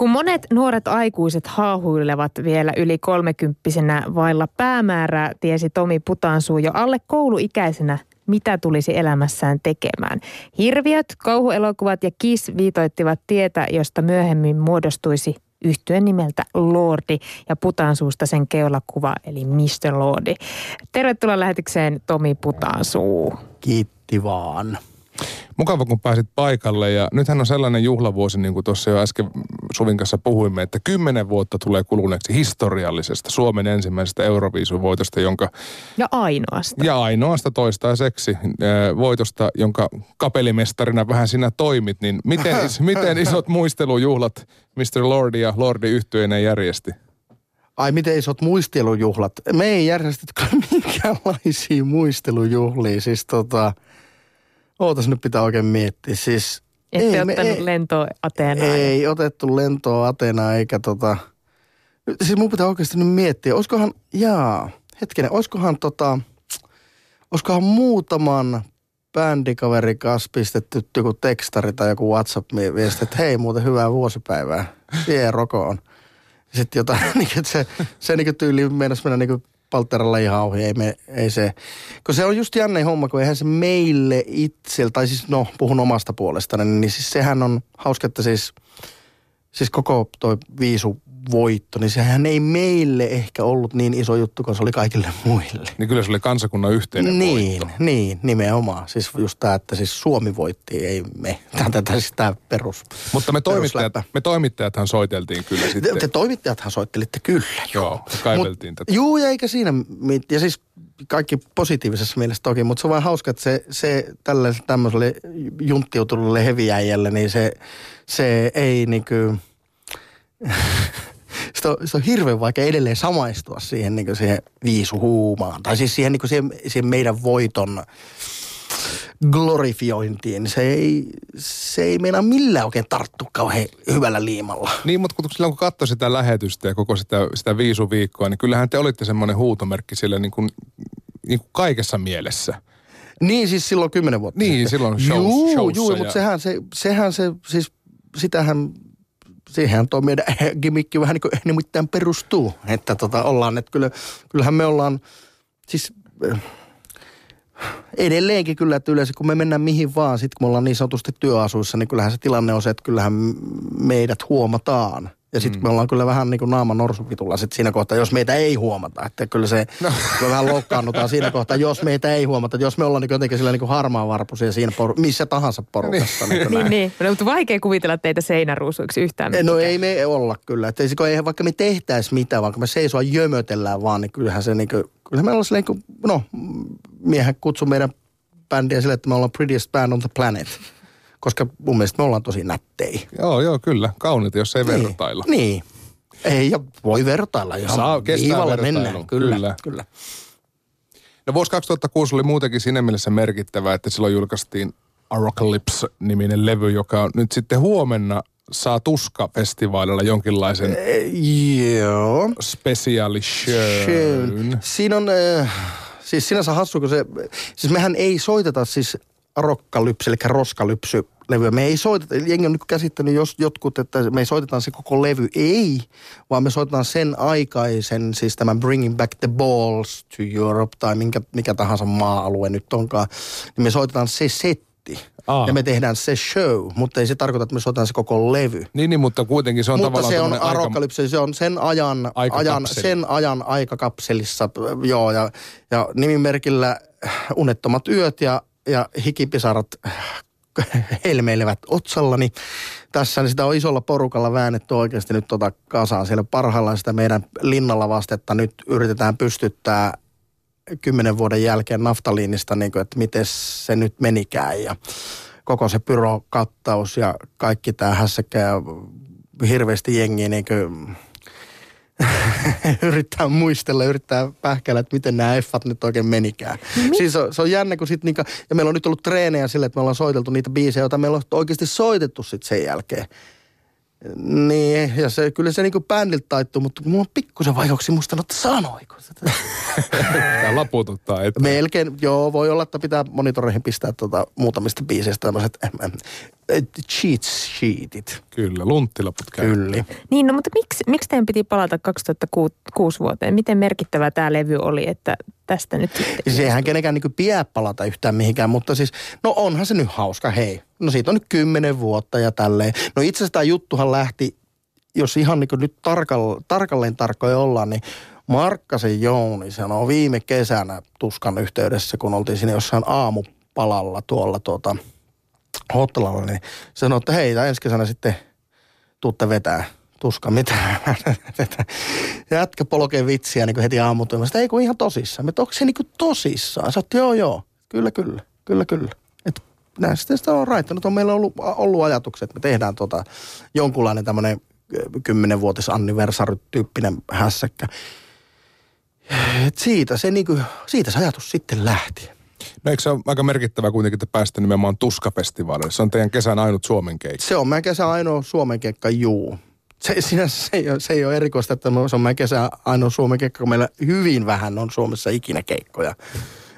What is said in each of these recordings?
Kun monet nuoret aikuiset haahuilevat vielä yli kolmekymppisenä vailla päämäärää, tiesi Tomi Putansuu jo alle kouluikäisenä mitä tulisi elämässään tekemään. Hirviöt, kauhuelokuvat ja Kiss viitoittivat tietä, josta myöhemmin muodostuisi yhtyen nimeltä Lordi ja Putansuusta sen keulakuva eli Mr. Lordi. Tervetuloa lähetykseen Tomi Putansuu. Kiitti vaan. Mukava, kun pääsit paikalle ja nythän on sellainen juhlavuosi, niin kuin tuossa jo äsken Suvin kanssa puhuimme, että kymmenen vuotta tulee kuluneeksi historiallisesta Suomen ensimmäisestä Euroviisuvoitosta, jonka... Ja ainoasta. Ja ainoasta toistaiseksi voitosta, jonka kapelimestarina vähän sinä toimit, niin miten, miten isot muistelujuhlat Mr. Lordi ja Lordi yhtyeineen järjesti? Ai miten isot muistelujuhlat? Me ei järjestetty minkäänlaisia muistelujuhlia. Siis tota, Ootas nyt pitää oikein miettiä. Siis, Ette ei, ottanut ei, lentoa Ateenaan? Ei otettu lentoa Ateenaan eikä tota... Siis mun pitää oikeasti nyt miettiä, olisikohan, jaa, hetkinen, olisikohan tota, olisikohan muutaman bändikaveri kanssa pistetty joku tekstari tai joku WhatsApp-viesti, että hei muuten hyvää vuosipäivää, vie rokoon. Sitten jotain, niin, että se, se niin tyyli meinasi mennä niin palteralla ihan ohi, ei, me, ei se. Kun se on just jännä homma, kun eihän se meille itsellä, tai siis no puhun omasta puolestani, niin siis sehän on hauska, että siis, siis koko toi viisu voitto, niin sehän ei meille ehkä ollut niin iso juttu, kun se oli kaikille muille. Niin kyllä se oli kansakunnan yhteinen niin, voitto. Niin, nimenomaan. Siis just tämä, että siis Suomi voitti, ei me. Tämä siis tämä perus. Mutta me, toimittajat, me toimittajathan soiteltiin kyllä sitten. Te, te toimittajathan soittelitte kyllä. Joo, kaiveltiin Mut, tätä. Juu, ja eikä siinä, ja siis kaikki positiivisessa mielessä toki, mutta se on vaan hauska, että se, se tällaiselle tämmöiselle junttiutuneelle heviäjälle, niin se, se ei niinku sitä on, sitä on hirveän vaikea edelleen samaistua siihen, niin siihen viisuhuumaan. Tai siis siihen, niin siihen, siihen meidän voiton glorifiointiin. Se ei, se ei meinaa millään oikein tarttu kauhean hyvällä liimalla. Niin, mutta kun silloin kun katsoi sitä lähetystä ja koko sitä, sitä viisuviikkoa, niin kyllähän te olitte semmoinen huutomerkki sille niin kuin, niin kuin kaikessa mielessä. Niin, siis silloin kymmenen vuotta Niin, sitten. silloin shows, Juu, juu, ja... mutta sehän se, sehän se, siis sitähän siihen tuo meidän gimmickki vähän niin kuin nimittäin perustuu. Että tota ollaan, että kyllä, kyllähän me ollaan, siis äh, edelleenkin kyllä, että yleensä kun me mennään mihin vaan, sitten kun me ollaan niin sanotusti työasuissa, niin kyllähän se tilanne on se, että kyllähän meidät huomataan – ja sitten mm. me ollaan kyllä vähän niin kuin naama norsupitulla sit siinä kohtaa, jos meitä ei huomata. Että kyllä se, no. me vähän loukkaannutaan siinä kohtaa, jos meitä ei huomata. Jos me ollaan niin jotenkin sillä niin kuin harmaa varpusia siinä poru- missä tahansa porukassa. niin, niin, niin, niin. No, mutta vaikea kuvitella teitä seinäruusuiksi yhtään mitään. No ei me olla kyllä. Että ei, ei, vaikka me tehtäis mitään, vaikka me seisoa jömötellään vaan, niin kyllähän se niin kuin, kyllä me ollaan silleen, niin kuin, no miehän kutsuu meidän bändiä sille, että me ollaan prettiest band on the planet koska mun mielestä me ollaan tosi nättejä. Joo, joo, kyllä. Kaunit, jos ei niin. vertailla. Niin. Ei, ja voi vertailla ihan Saa viivalle mennä. Kyllä, kyllä. kyllä. No vuosi 2006 oli muutenkin siinä mielessä merkittävä, että silloin julkaistiin Arocalypse-niminen levy, joka on nyt sitten huomenna saa Tuska-festivaalilla jonkinlaisen e, joo. special show. Siinä on, äh, siis sinänsä hassu, kun se, siis mehän ei soiteta siis rokkalypsy, eli roskalypsy levyä. Me ei soiteta, jengi on nyt käsittänyt jos jotkut, että me ei soitetaan se koko levy. Ei, vaan me soitetaan sen aikaisen, siis tämän Bringing Back the Balls to Europe tai minkä, mikä tahansa maa-alue nyt onkaan. Niin me soitetaan se setti. Aa. Ja me tehdään se show, mutta ei se tarkoita, että me soitetaan se koko levy. Niin, niin mutta kuitenkin se on mutta tavallaan se on arokalypse, se on sen ajan, ajan, sen ajan aikakapselissa, joo, ja, ja nimimerkillä Unettomat yöt ja ja hikipisarat helmeilevät otsallani. Tässä niin sitä on isolla porukalla väännetty oikeasti nyt tota kasaan. Siellä parhaillaan sitä meidän linnalla vastetta nyt yritetään pystyttää kymmenen vuoden jälkeen naftaliinista, niin kuin, että miten se nyt menikään ja koko se pyrokattaus ja kaikki tämä hässäkkä ja hirveästi jengiä niin kuin yrittää muistella, yrittää pähkäillä, että miten nämä effat nyt oikein menikään. Mm-hmm. Siis on, se on jännä, kun sit niinku, ja meillä on nyt ollut treenejä sille, että me ollaan soiteltu niitä biisejä, joita meillä on oikeasti soitettu sitten sen jälkeen. Niin eh, ja se, kyllä se niinku bändiltä taittuu, mutta mulla on pikkusen vaikeuksia muistanut, että sanoiko se. Tämä lapututtaa että Melkein, joo, voi olla, että pitää monitoreihin pistää tota, muutamista biiseistä tämmöiset äh, äh, cheat sheetit. Kyllä, lunttilaput käy. Kyllä. Niin, no mutta miksi, miksi teidän piti palata 2006 vuoteen? Miten merkittävä tämä levy oli, että tästä nyt sitten... Sehän kenenkään niin pidä palata yhtään mihinkään, mutta siis, no onhan se nyt hauska, hei. No siitä on nyt kymmenen vuotta ja tälleen. No itse asiassa tämä juttuhan lähti, jos ihan niin nyt tarkall, tarkalleen tarkkoja ollaan, niin Markkasen Jouni sanoi viime kesänä Tuskan yhteydessä, kun oltiin siinä jossain aamupalalla tuolla tuota, hotellalla, niin sanoi, että hei, ensi kesänä sitten tuutte vetää tuska mitään. Jätkä polkee vitsiä niin heti aamutyömästä. Ei kun ihan tosissaan. Mutta onko se niin tosissaan? Sä joo joo, kyllä kyllä, kyllä kyllä. Näin sitten sitä on raittanut. On meillä ollut, ollut ajatukset, että me tehdään tota, jonkunlainen tämmöinen kymmenenvuotis anniversary-tyyppinen hässäkkä. Et siitä, se niinku, siitä se ajatus sitten lähti. No eikö se ole aika merkittävä kuitenkin, että päästä nimenomaan Tuskafestivaalille? Se on teidän kesän ainut Suomen keikka. Se on meidän kesän ainoa Suomen keikka, juu. Se, sinänsä se ei, ole, se ei ole erikoista, että se on meidän kesän ainoa Suomen keikka, kun meillä hyvin vähän on Suomessa ikinä keikkoja.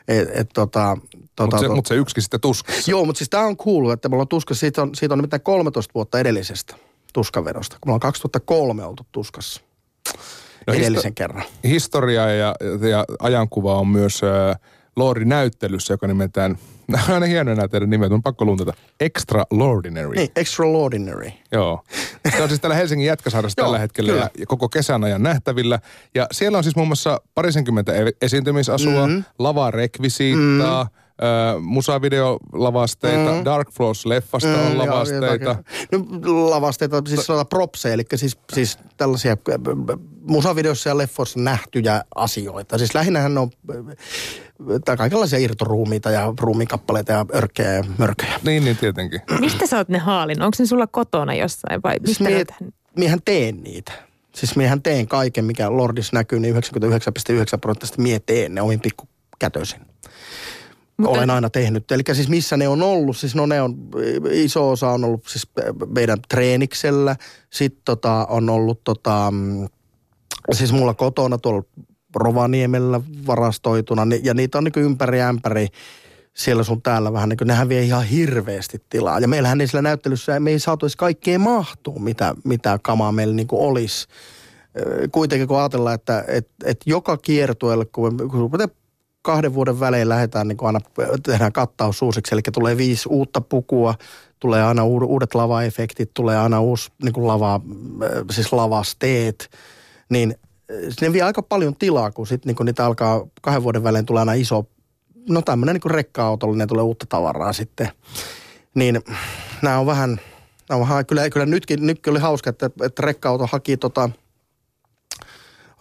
Et, et, tota, tota, Mutta se, to- mut se yksikin sitten tuskassa. Joo, mutta siis tämä on kuullut, että me ollaan tuskassa, siitä on, siitä on nimittäin 13 vuotta edellisestä tuskavedosta, kun me ollaan 2003 oltu tuskassa No no, histo- edellisen kerran. Historia ja, ja ajankuva on myös äh, Lordi-näyttelyssä, joka nimetään, nämä on aina hienoja nämä teidän nimet, on pakko luntata, Extraordinary. Niin, extraordinary. Joo. Se on siis täällä Helsingin Jätkäsaarassa tällä hetkellä kyllä. ja, koko kesän ajan nähtävillä. Ja siellä on siis muun muassa parisenkymmentä e- esiintymisasua, Mhm. mm-hmm. lavarekvisiittaa, mm-hmm. Musavideolavasteita, mm-hmm. Dark Floors-leffasta mm, on joo, lavasteita. jotakin. No, lavasteita, siis sanotaan propseja, eli siis, siis tällaisia musavideossa ja leffoissa nähtyjä asioita. Siis lähinnähän on tai kaikenlaisia irtoruumiita ja ruumikappaleita ja örkkejä ja mörköjä. Niin, niin tietenkin. Mistä sä oot ne haalin? Onko ne sulla kotona jossain vai Siis mistä mie, näitä? miehän teen niitä. Siis miehän teen kaiken, mikä Lordis näkyy, niin 99,9 prosenttisesti mie teen ne omin pikkukätöisin. Mutta- Olen aina tehnyt. Eli siis missä ne on ollut, siis no ne on, iso osa on ollut siis meidän treeniksellä. Sitten tota, on ollut tota, mm, siis mulla kotona tuolla Rovaniemellä varastoituna. Ja niitä on niin ympäri ämpäri siellä sun täällä vähän niin kuin, nehän vie ihan hirveästi tilaa. Ja meillähän ei sillä näyttelyssä, me ei saatu edes kaikkea mahtuu, mitä, mitä kamaa meillä niin kuin olisi. Kuitenkin kun ajatellaan, että et, et joka kiertueelle, kun, kun kahden vuoden välein lähdetään niin aina, tehdään kattaus uusiksi, eli tulee viisi uutta pukua, tulee aina uudet, lavaefektit, tulee aina uusi niin kuin lava, ö, siis lavasteet, niin ö, ne vie aika paljon tilaa, kun sitten niin niitä alkaa kahden vuoden välein tulee aina iso no tämmöinen niin rekka-autollinen tulee uutta tavaraa sitten. Niin nämä on vähän, nämä on vähän kyllä, kyllä nytkin, nytkin oli hauska, että, että rekka-auto haki tota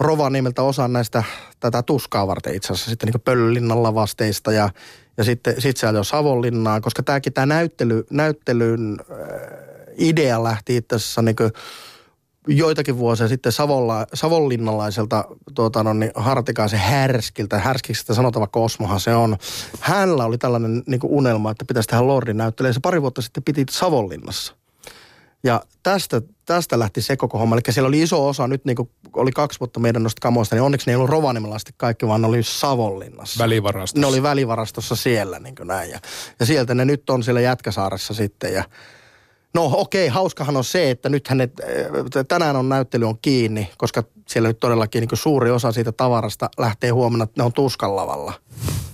Rovaniemeltä osan näistä tätä tuskaa varten itse asiassa sitten niin Pöllölinnan lavasteista ja, ja sitten sit se ajoi Savonlinnaan, koska tämäkin tämä näyttely, näyttelyn äh, idea lähti itse asiassa niin joitakin vuosia sitten Savolla, savonlinnalaiselta tuota, no, niin Hartikaisen härskiltä, härskiksi sitä sanotava Kosmohan se on. Hänellä oli tällainen niin unelma, että pitäisi tehdä Lordin näyttely. Ja se pari vuotta sitten piti Savonlinnassa. Ja tästä, tästä lähti se koko homma. Eli siellä oli iso osa, nyt niin oli kaksi vuotta meidän noista kamoista, niin onneksi ne ei ollut Rovaniemellä asti kaikki, vaan ne oli Savonlinnassa. Välivarastossa. Ne oli välivarastossa siellä niin kuin näin. Ja, ja sieltä ne nyt on siellä Jätkäsaaressa sitten. Ja, no okei, hauskahan on se, että nythän ne, äh, tänään on näyttely on kiinni, koska siellä nyt todellakin niin suuri osa siitä tavarasta lähtee huomenna, että ne on tuskallavalla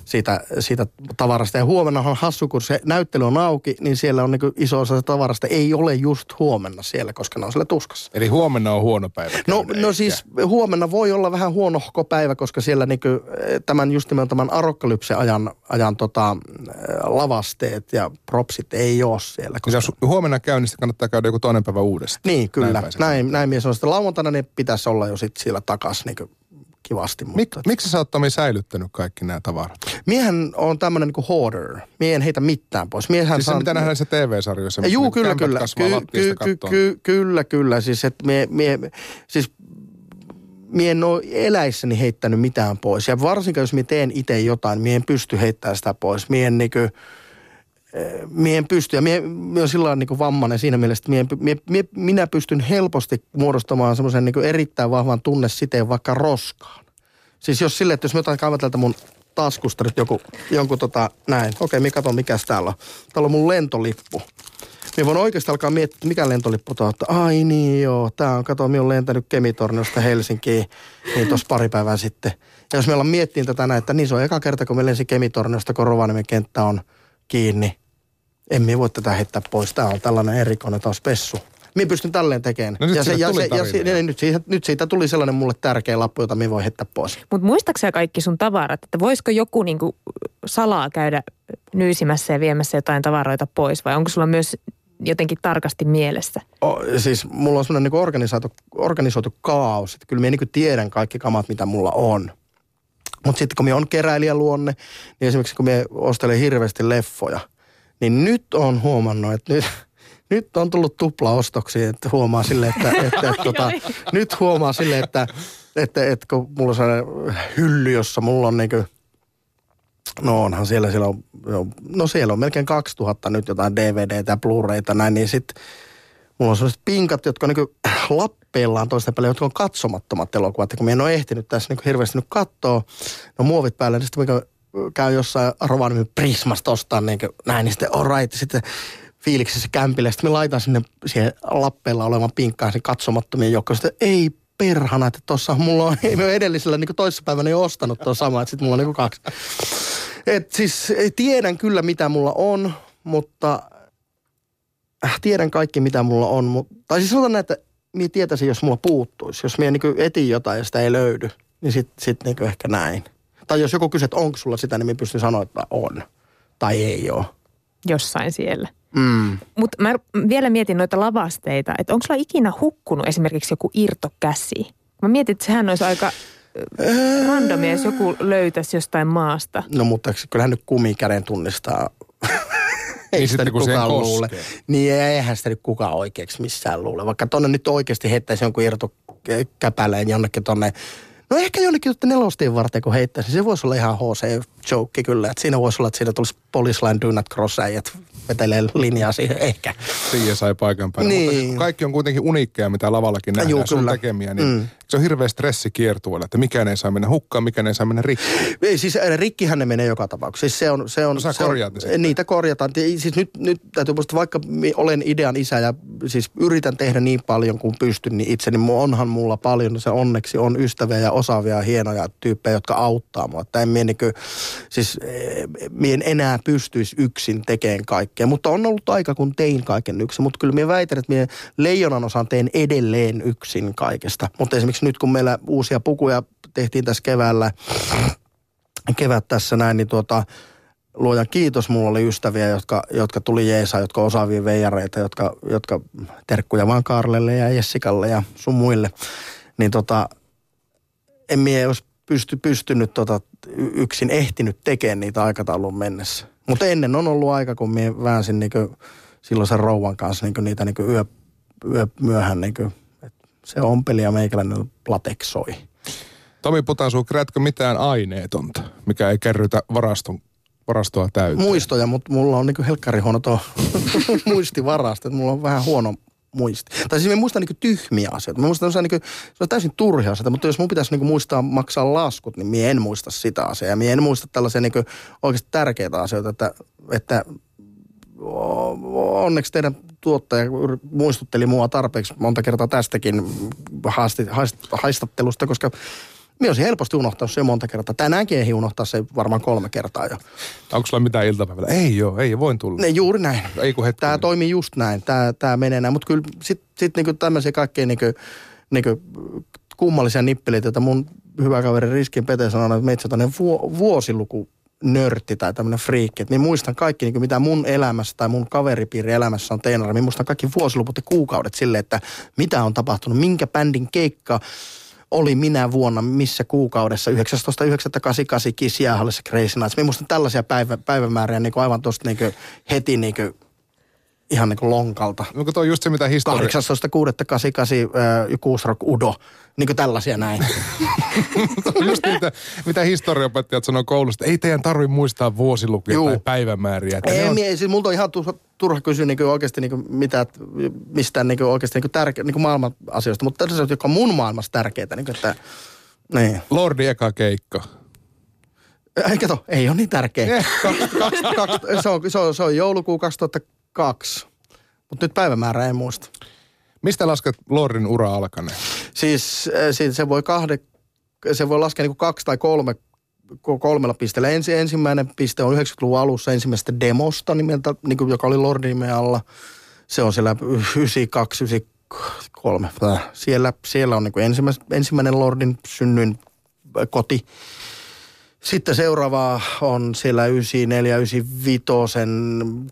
siitä, siitä tavarasta. Ja huomenna on hassu, kun se näyttely on auki, niin siellä on niin kuin iso osa tavarasta ei ole just huomenna siellä, koska ne on siellä tuskassa. Eli huomenna on huono päivä. No, no siis huomenna voi olla vähän huonohko päivä, koska siellä niinku, eh, tämän just nimenomaan tämän arokkalypsen ajan, ajan tota, eh, lavasteet ja propsit ei ole siellä. Niin Koska, jos huomenna käy, niin sitten kannattaa käydä joku toinen päivä uudestaan. niin, kyllä. Näin Näin, näin, mies on. Sitten lauantaina ne pitäisi olla jo sit siellä takas niinku kivasti. Mik, Mutta, miksi sä oot Tomi säilyttänyt kaikki nämä tavarat? Miehän on tämmöinen niinku hoarder. Mie en heitä mitään pois. Miehän Siis se mitä nähdään näissä TV-sarjoissa. Juu, niinku kyllä, kyllä. Ky, ky, ky, kyllä, kyllä. Siis, että mie, mie, siis mie en ole eläissäni heittänyt mitään pois. Ja varsinkin, jos mie teen itse jotain, mie en pysty heittämään sitä pois. Mie en niinku, mie en pysty, ja mie, on sillä niin vammainen siinä mielessä, että mie, mie, mie, minä pystyn helposti muodostamaan semmoisen niin erittäin vahvan tunnesiteen vaikka roskaan. Siis jos sille, että jos mä otan kaivan mun taskusta nyt joku, jonkun tota, näin. Okei, minä katson mikäs täällä on. Täällä on mun lentolippu. Minä voin oikeasti alkaa miettiä, mikä lentolippu tuo, että ai niin joo, tää on, kato, minä olen lentänyt Kemitorniosta Helsinkiin niin tuossa pari päivää sitten. Ja jos meillä on miettiin tätä näin, että niin se on eka kerta, kun me lensin Kemitorniosta, kun Rovaniemen kenttä on kiinni. En minä voi tätä heittää pois. Tämä on tällainen erikoinen taas pessu. Minä pystyn tälleen tekemään. No nyt ja se, siitä ja tuli se, ja se, niin, nyt, siitä, nyt siitä tuli sellainen mulle tärkeä lappu, jota minä voi heittää pois. Mutta muistaaksä kaikki sun tavarat, että voisiko joku niinku salaa käydä nyysimässä ja viemässä jotain tavaroita pois vai onko sulla myös jotenkin tarkasti mielessä? O, siis mulla on semmoinen niin organisoitu, organisoitu kaos, että kyllä minä niin tiedän kaikki kamat, mitä mulla on. Mutta sitten kun minä on keräilijäluonne, niin esimerkiksi kun minä ostelen hirveästi leffoja, niin nyt on huomannut, että nyt, nyt on tullut tuplaostoksia, että huomaa sille, että, että, että tota, nyt huomaa sille, että, että, että kun mulla on sellainen hylly, jossa mulla on niinku, no onhan siellä, siellä on, no siellä on melkein 2000 nyt jotain DVDtä ja Blu-rayta näin, niin sitten mulla on sellaiset pinkat, jotka on niinku lappeillaan toista päälle, jotka on katsomattomat elokuvat. Ja kun minä en ole ehtinyt tässä niinku hirveästi nyt katsoa, no muovit päälle, niin sitten käy jossain Rovaniemen Prismasta ostaa niin näin, niin sitten all right, sitten fiiliksissä kämpille. Sitten mä laitan sinne siihen lappeilla olevan pinkkaan sen katsomattomien joukkoon. Sitten ei perhana, että tuossa mulla on, ei ole edellisellä niin toissapäivänä jo ostanut tuon sama, että sitten mulla on niin kaksi. Et siis tiedän kyllä mitä mulla on, mutta äh, tiedän kaikki mitä mulla on. Mutta, tai siis sanotaan näin, että minä tietäisin, jos mulla puuttuisi. Jos minä niin etin jotain ja sitä ei löydy, niin sitten sit niin ehkä näin. Tai jos joku kysyy, että onko sulla sitä, niin minä pystyn sanoa, että on. Tai ei ole. Jossain siellä. Mm. Mutta mä vielä mietin noita lavasteita, että onko sulla ikinä hukkunut esimerkiksi joku irtokäsi? Mä mietin, että sehän olisi aika äh, randomia, jos joku löytäisi jostain maasta. No mutta kyllähän nyt kumikäden tunnistaa. ei Niin sitä nyt kukaan luule. koskee. Niin eihän sitä nyt kukaan oikeaksi missään luule. Vaikka tonne nyt oikeasti heittäisi jonkun irtokäpäleen jonnekin tonne No ehkä jonnekin että nelostien varten, kun heittäisi. Se voisi olla ihan HC-joke kyllä. Että siinä voisi olla, että siinä tulisi Police Line Do Not Cross vetelee linjaa siihen ehkä. Siihen sai paikan päälle. Niin. Mutta kaikki on kuitenkin uniikkeja, mitä lavallakin nähdään, Juu, sun tekemiä, niin Mm. Se on hirveä stressi kiertueella, että mikään ei saa mennä hukkaan, mikään ei saa mennä rikki. Ei, siis rikkihän ne menee joka tapauksessa. Siis se on, se on, No sä se on, ne. Niitä korjataan. Siis nyt, nyt täytyy muistaa, vaikka olen idean isä ja siis yritän tehdä niin paljon kuin pystyn, niin itse, niin onhan mulla paljon. Se onneksi on ystäviä ja osaavia ja hienoja tyyppejä, jotka auttaa mua. Että en mie niin kuin, siis eh, mie en enää pystyisi yksin tekemään kaikkea. Mutta on ollut aika, kun tein kaiken yksin. Mutta kyllä minä väitän, että minä leijonan osan teen edelleen yksin kaikesta. Mutta esimerkiksi nyt, kun meillä uusia pukuja tehtiin tässä keväällä, kevät tässä näin, niin tuota, luojan kiitos, mulla oli ystäviä, jotka, jotka tuli jeesa, jotka osaavia veijareita, jotka, jotka terkkuja vaan Kaarlelle ja Jessikalle ja sun muille. Niin tota, en mie olisi pysty, pystynyt tota, yksin ehtinyt tekemään niitä aikataulun mennessä. Mutta ennen on ollut aika, kun mie väänsin niinku silloin sen rouvan kanssa niinku niitä niinku yö, yö myöhään. Niinku, se ompeli ja meikäläinen lateksoi. Tomi Putansuu, kerätkö mitään aineetonta, mikä ei kerrytä varaston, varastoa täyteen? muistoja, mutta mulla on niinku helkkari huono tuo muistivarasto, että mulla on vähän huono muisti. Tai siis mä muistan niinku tyhmiä asioita. Mä muistan niinku, se on täysin turhia asioita, mutta jos mun pitäisi niinku muistaa maksaa laskut, niin mä en muista sitä asiaa. Mä en muista tällaisia niinku oikeasti tärkeitä asioita, että, että onneksi teidän tuottaja muistutteli mua tarpeeksi monta kertaa tästäkin haasti, haist, haistattelusta, koska minä olisin helposti unohtanut se monta kertaa. Tänäänkin ei unohtaa se varmaan kolme kertaa jo. Onko sulla mitään iltapäivällä? Ei joo, ei voin tulla. Ne, juuri näin. Ei kun hetki. Tämä toimii just näin. Tämä, tämä menee näin. Mutta kyllä sitten sit niinku tämmöisiä kaikkein niinku, niinku kummallisia nippeleitä, joita mun hyvä kaveri Riskin Pete sanoi, että meitä on vuosiluku nörtti tai tämmöinen friikki. Että muistan kaikki, niin mitä mun elämässä tai mun kaveripiirin elämässä on teinara. Minä muistan kaikki vuosiluvut ja kuukaudet silleen, että mitä on tapahtunut, minkä bändin keikka oli minä vuonna, missä kuukaudessa, 19.9.88 Kiss Jäähallissa Crazy Nights. Minä muistan tällaisia päivä, päivämääriä niin kuin aivan tuosta niin heti niin kuin ihan niin kuin lonkalta. Onko toi just se, mitä historia... 18.6.88 uh, Kuusrock Udo. Niin kuin tällaisia näin. just mitä, mitä historiopettajat sanoo koulusta. Ei teidän tarvi muistaa vuosilukuja Juu. tai päivämääriä. Että Ei, on, on... siis multa on ihan turha, turha kysyä niin kuin oikeasti niin kuin mitä, mistään niin kuin oikeasti niin kuin tärke, niin kuin maailman asioista, mutta tässä on, joka on mun maailmassa tärkeää. Niin kuin, että, niin. Lordi eka keikka. Ei, kato, ei ole niin tärkeä. Kaks, kaks, kaks, se, on, se, on, se on joulukuu 2002, mutta nyt päivämäärä en muista. Mistä lasket Lordin ura alkaneen? Siis, äh, siis se voi kahde, se voi laskea niin kuin kaksi tai kolme ko- kolmella pisteellä. Ensi, ensimmäinen piste on 90-luvun alussa ensimmäisestä demosta nimeltä, niin kuin, joka oli Lordin nimen alla. Se on siellä 92, 93. Siellä, siellä on niin kuin ensimmäinen Lordin synnyin äh, koti. Sitten seuraava on siellä 94, 95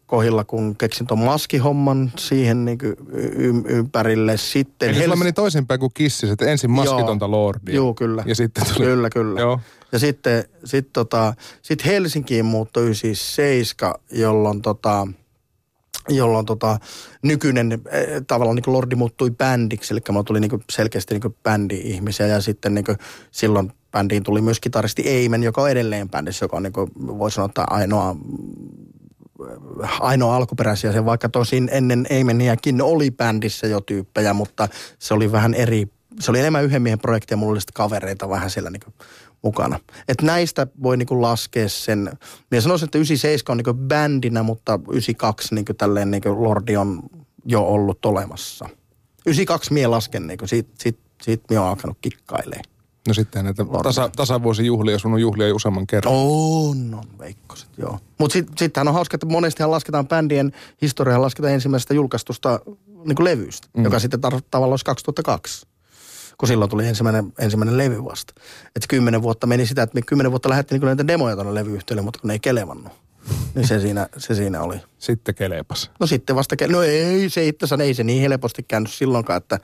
kohdilla, kun keksin tuon maskihomman siihen niin y- ympärille. Sitten Eli sulla Hels- meni toisinpäin kuin kissis, että ensin maskitonta Lordia. Joo, kyllä. Ja sitten tuli... Kyllä, kyllä. Joo. Ja sitten sit tota, sit Helsinkiin muuttoi 97, jolloin tota, jolloin tota, nykyinen äh, tavallaan niin Lordi muuttui bändiksi, eli mulla tuli niin selkeästi niin bändi-ihmisiä ja sitten niin silloin bändiin tuli myös kitaristi Eimen, joka on edelleen bändissä, joka on niin kuin, voi sanoa, että ainoa ainoa alkuperäisiä se, vaikka tosin ennen Eimeniäkin oli bändissä jo tyyppejä, mutta se oli vähän eri, se oli enemmän yhden miehen projekti ja mulla oli kavereita vähän siellä niin mukana. Et näistä voi niin laskea sen, minä sanoisin, että 97 on niin bändinä, mutta 92 niin tälleen niin Lordi on jo ollut olemassa. 92 mie lasken, niin siitä, siitä, siitä mie on alkanut kikkailemaan. No sitten näitä tasa, tasavuosijuhlia, sun on juhlia useamman kerran. On, on veikkoset, joo. Mutta sitten sittenhän on hauska, että monestihan lasketaan bändien historiaa, lasketaan ensimmäisestä julkaistusta niin kuin levystä, mm. joka sitten tar- tavallaan olisi 2002 kun silloin tuli ensimmäinen, ensimmäinen levy vasta. Että kymmenen vuotta meni sitä, että me kymmenen vuotta lähdettiin niin näitä demoja tuonne levyyhtiölle, mutta kun ne ei kelevannut. Niin se siinä, se siinä oli. Sitten kelepas. No sitten vasta, ke- no ei se itse asiassa, ei se niin helposti käynyt silloinkaan, että,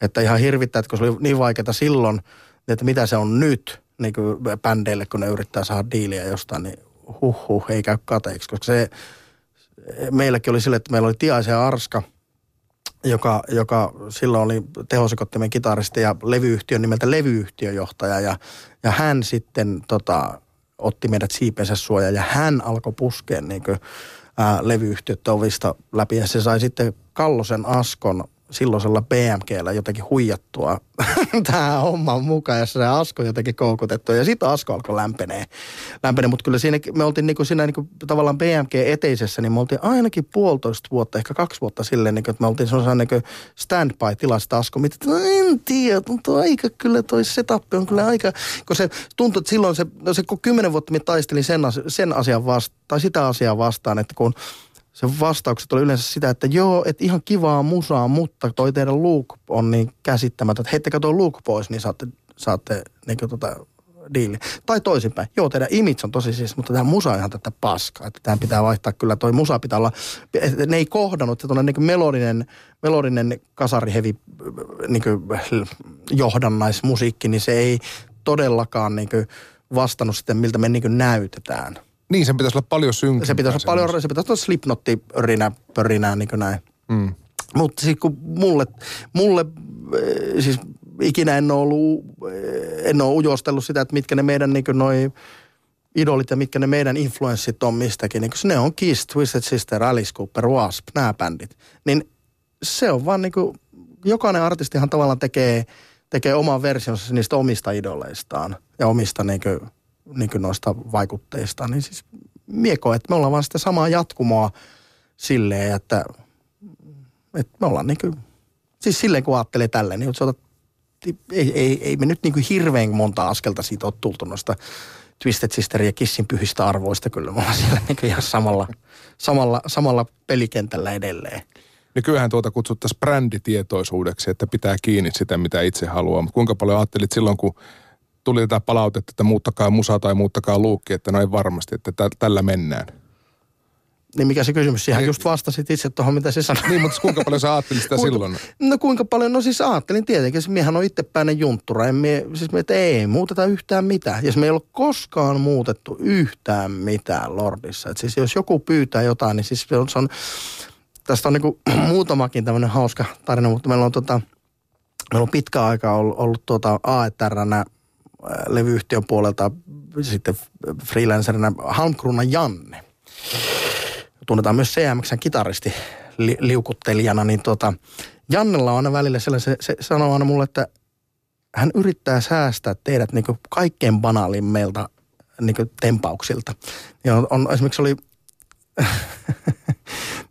että ihan hirvittää, että kun se oli niin vaikeaa silloin, että mitä se on nyt niin kuin bändeille, kun ne yrittää saada diiliä jostain, niin huh huh, ei käy kateeksi, koska se meilläkin oli sille, että meillä oli Tiaisen Arska, joka, joka silloin oli tehosekottimen kitaristi ja levyyhtiön nimeltä levyyhtiöjohtaja ja, ja hän sitten tota, otti meidät siipensä suoja ja hän alkoi puskea niin kuin, ää, levyyhtiöt ovista läpi ja se sai sitten Kallosen Askon silloisella BMGllä jotenkin huijattua tähän hommaan mukaan, jossa se Asko jotenkin koukutettu. Ja sitten Asko alkoi lämpenee. lämpenee. Mutta kyllä siinä, me oltiin niinku siinä niinku tavallaan BMG-eteisessä, niin me oltiin ainakin puolitoista vuotta, ehkä kaksi vuotta silleen, niinku, että me oltiin sellaisen niinku standby-tilasta Asko. Mitä, no en tiedä, mutta aika kyllä toi setup on kyllä aika, kun se tuntui, että silloin se, no se kun kymmenen vuotta me taistelin sen, sen asian vastaan, tai sitä asiaa vastaan, että kun se vastaukset oli yleensä sitä, että joo, että ihan kivaa musaa, mutta toi teidän look on niin käsittämätön, että heittäkää tuo look pois, niin saatte, saatte niin tota, diili. Tai toisinpäin, joo, teidän image on tosi siis, mutta tämä musa on ihan tätä paskaa, että tämä pitää vaihtaa kyllä, toi musa pitää olla, ne ei kohdannut, että tuonne niin melodinen, melodinen kasarihevi niin johdannaismusiikki, niin se ei todellakaan niin vastannut sitten, miltä me niin näytetään. Niin, sen pitäisi olla paljon synkempää. Se pitäisi olla paljon, se pitäisi olla slipnotti pörinä, pörinää niin kuin näin. Mm. Mutta siis kun mulle, mulle siis ikinä en ole ollut, en ole ujostellut sitä, että mitkä ne meidän niin noi idolit ja mitkä ne meidän influenssit on mistäkin. Niin ne on Kiss, Twisted Sister, Alice Cooper, Wasp, nämä bändit. Niin se on vaan niin kuin, jokainen artistihan tavallaan tekee, tekee oman versionsa niistä omista idoleistaan ja omista niin kuin, niin noista vaikutteista, niin siis mieko, että me ollaan vaan sitä samaa jatkumoa silleen, että, että me ollaan niin kuin, siis silleen kun ajattelee tälleen, niin otat, ei, ei, ei me nyt niin kuin hirveän monta askelta siitä ole tultu noista Twisted Sister ja Kissin pyhistä arvoista kyllä. Me ollaan siellä niin ihan samalla, samalla, samalla pelikentällä edelleen. Nykyään tuota kutsuttaisiin bränditietoisuudeksi, että pitää kiinni sitä, mitä itse haluaa. Mutta kuinka paljon ajattelit silloin, kun tuli tätä palautetta, että muuttakaa musa tai muuttakaa luukki, että noin varmasti, että tä- tällä mennään. Niin mikä se kysymys? Siihen just vastasit itse tuohon, mitä se sanoi. Niin, mutta kuinka paljon sä ajattelit sitä kuinka, silloin? No kuinka paljon? No siis ajattelin tietenkin. Miehän on itsepäinen junttura. En mie, siis me, että ei muuteta yhtään mitään. Ja me ei ole koskaan muutettu yhtään mitään Lordissa. Et siis jos joku pyytää jotain, niin siis se on, se on tästä on niinku muutamakin tämmöinen hauska tarina, mutta meillä on, tota, meillä on pitkä aika ollut, ollut tuota AETRnä levyyhtiön puolelta sitten freelancerina Halmkruna Janne. Tunnetaan myös CMXn kitaristi li, liukuttelijana, niin tota, Jannella on aina välillä sellainen, se, se sanoo aina mulle, että hän yrittää säästää teidät niin kaikkein banaalimmeilta niin tempauksilta. Ja on, on, esimerkiksi oli